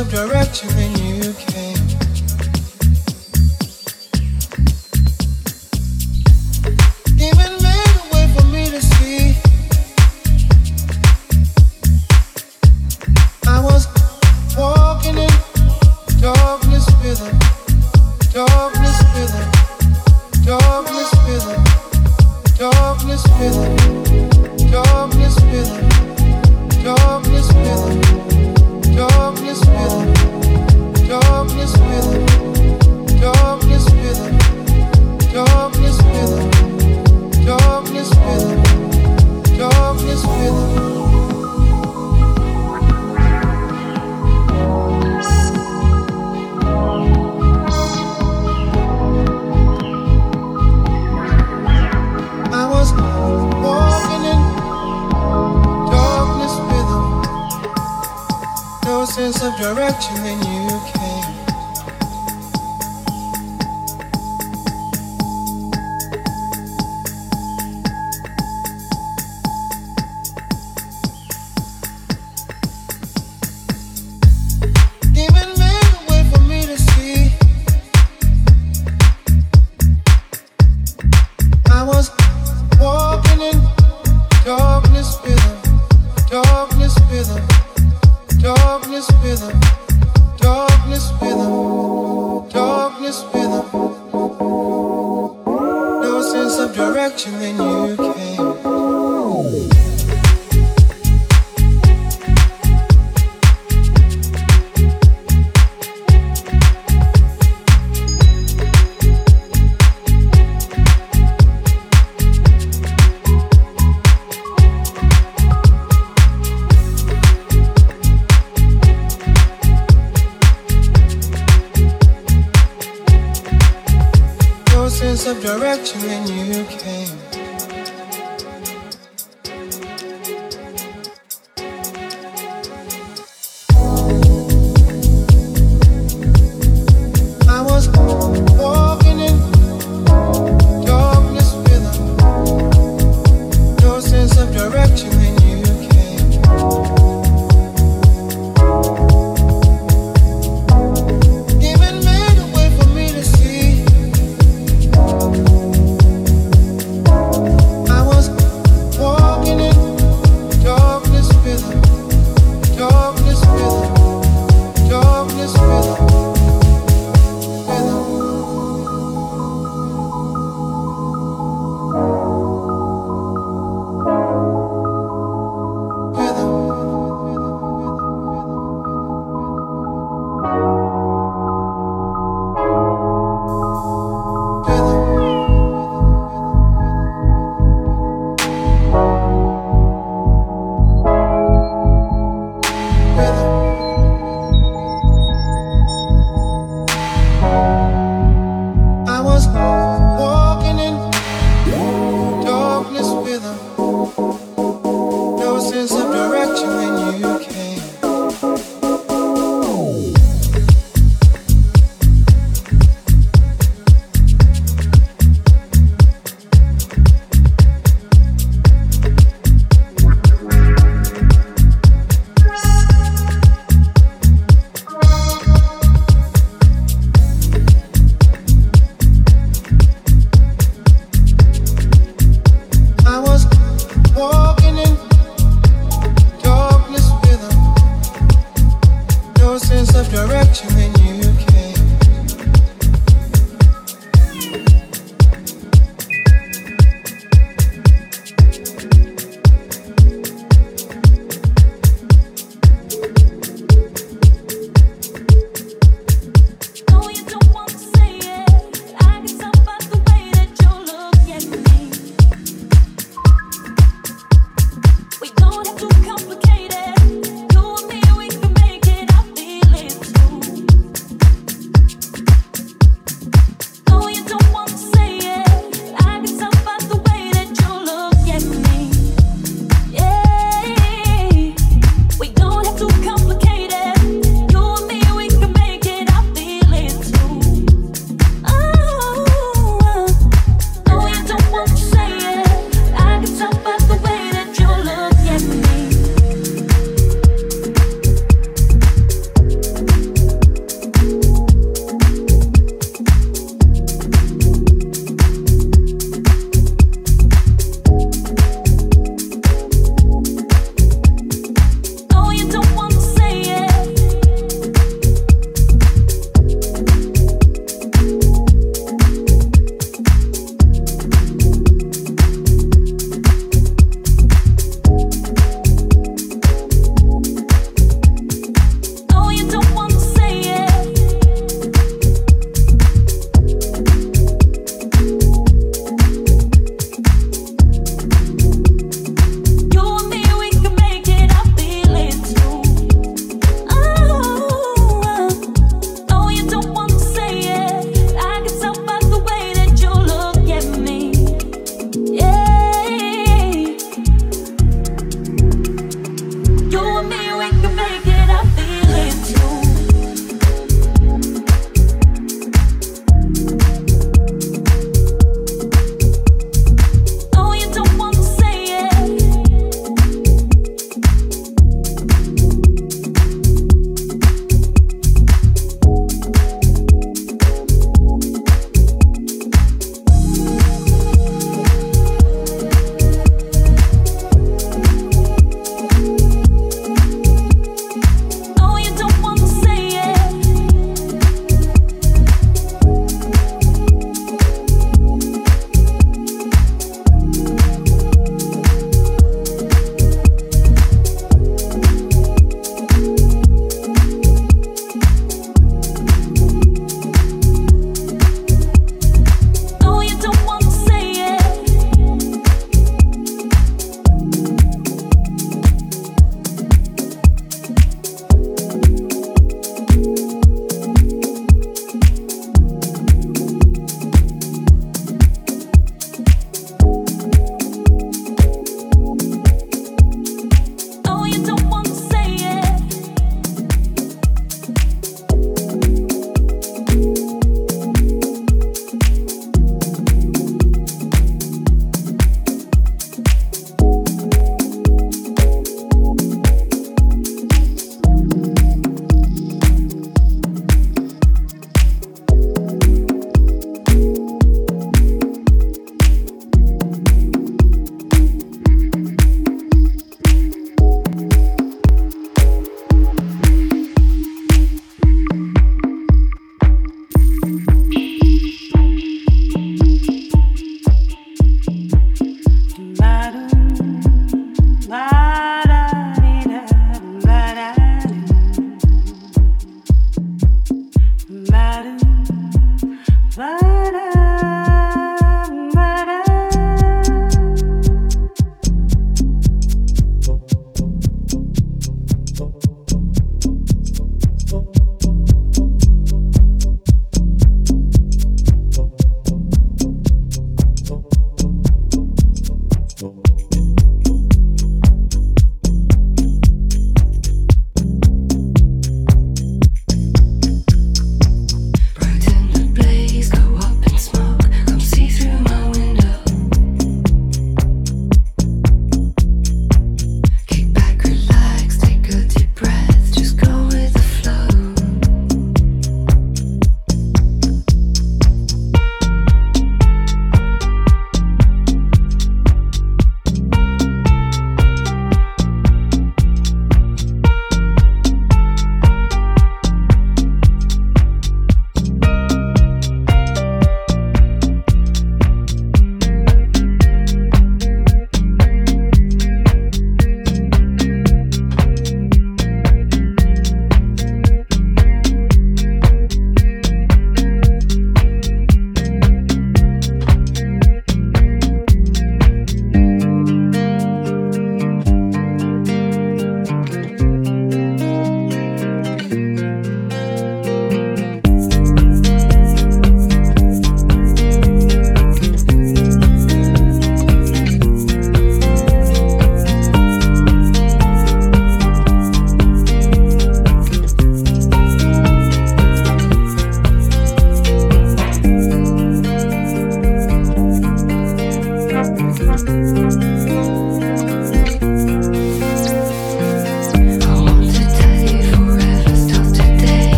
of direction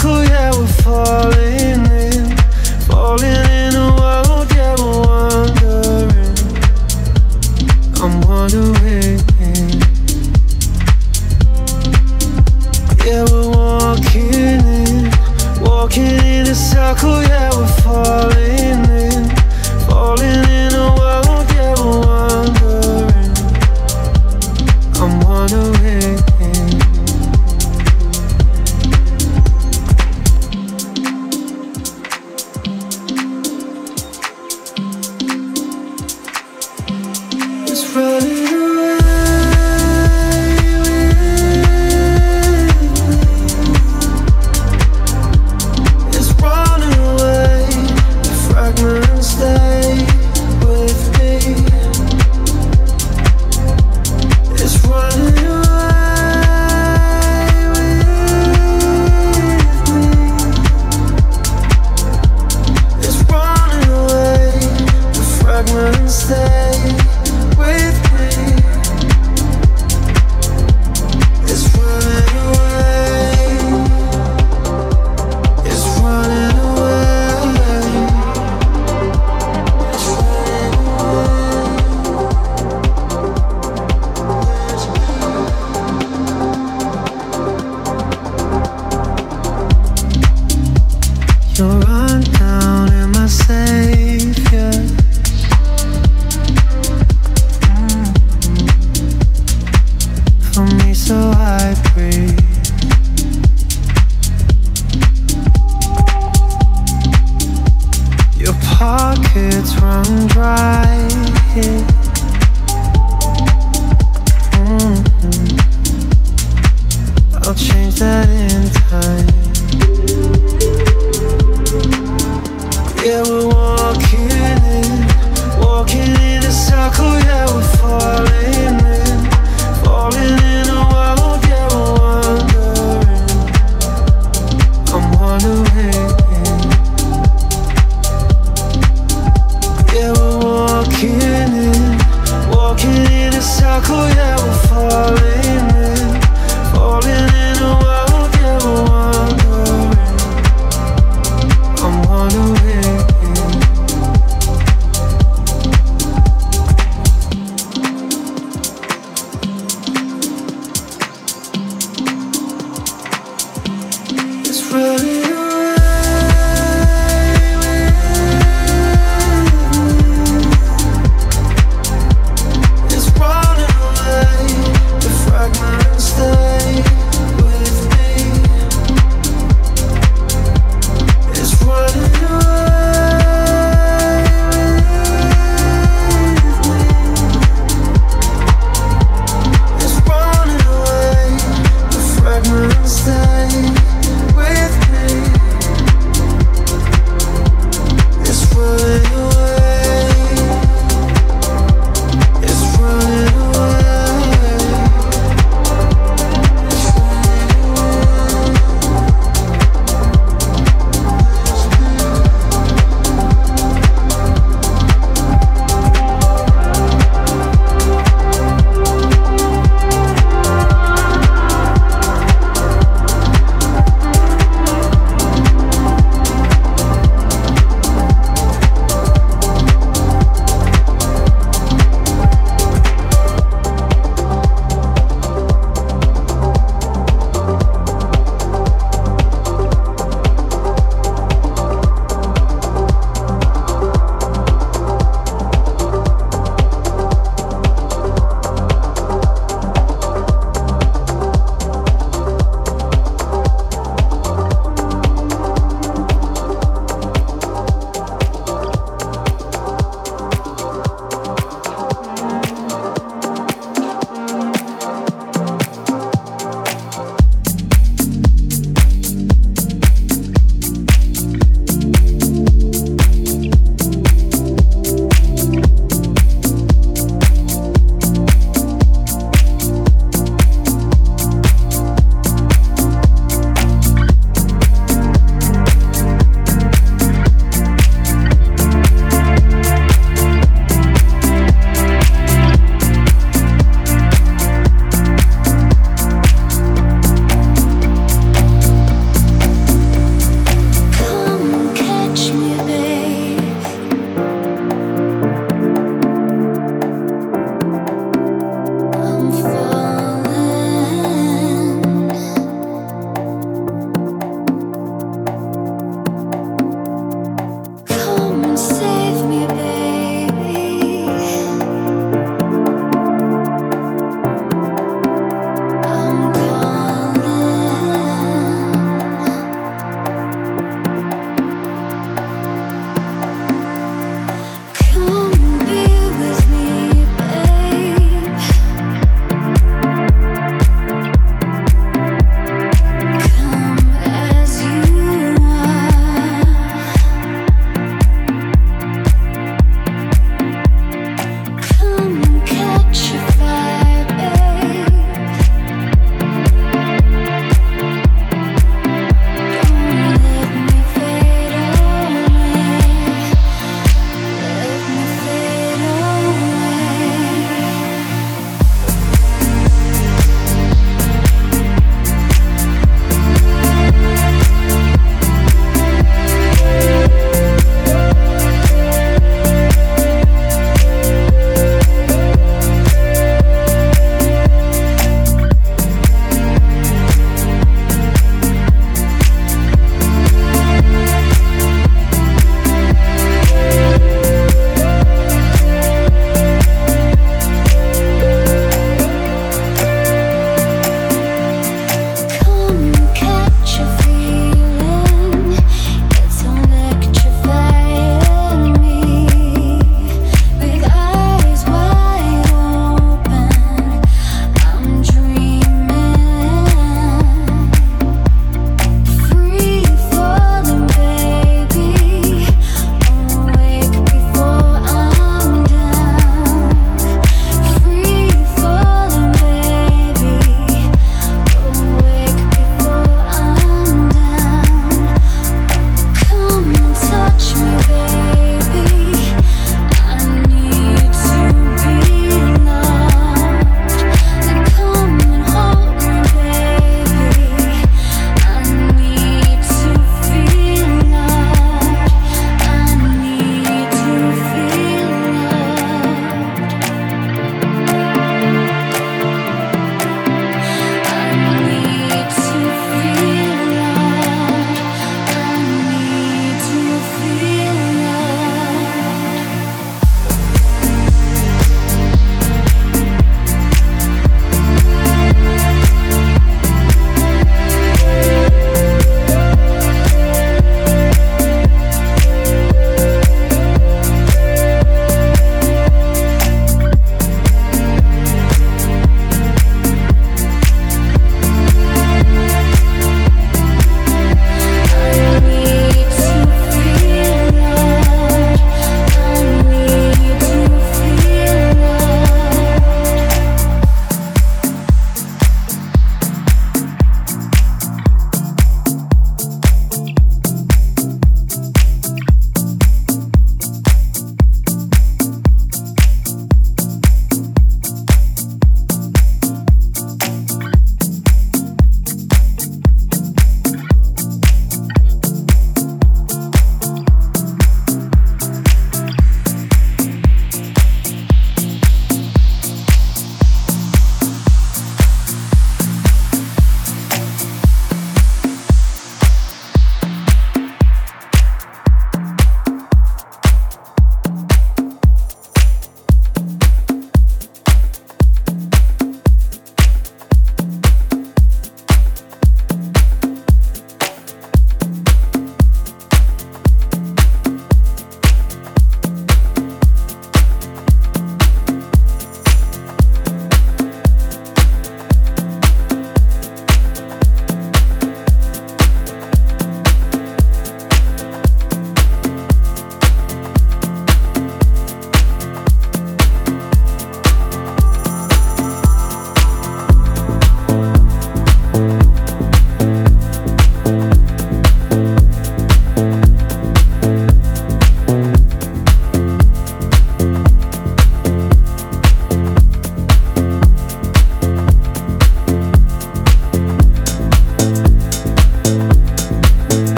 cool, yeah.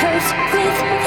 curse with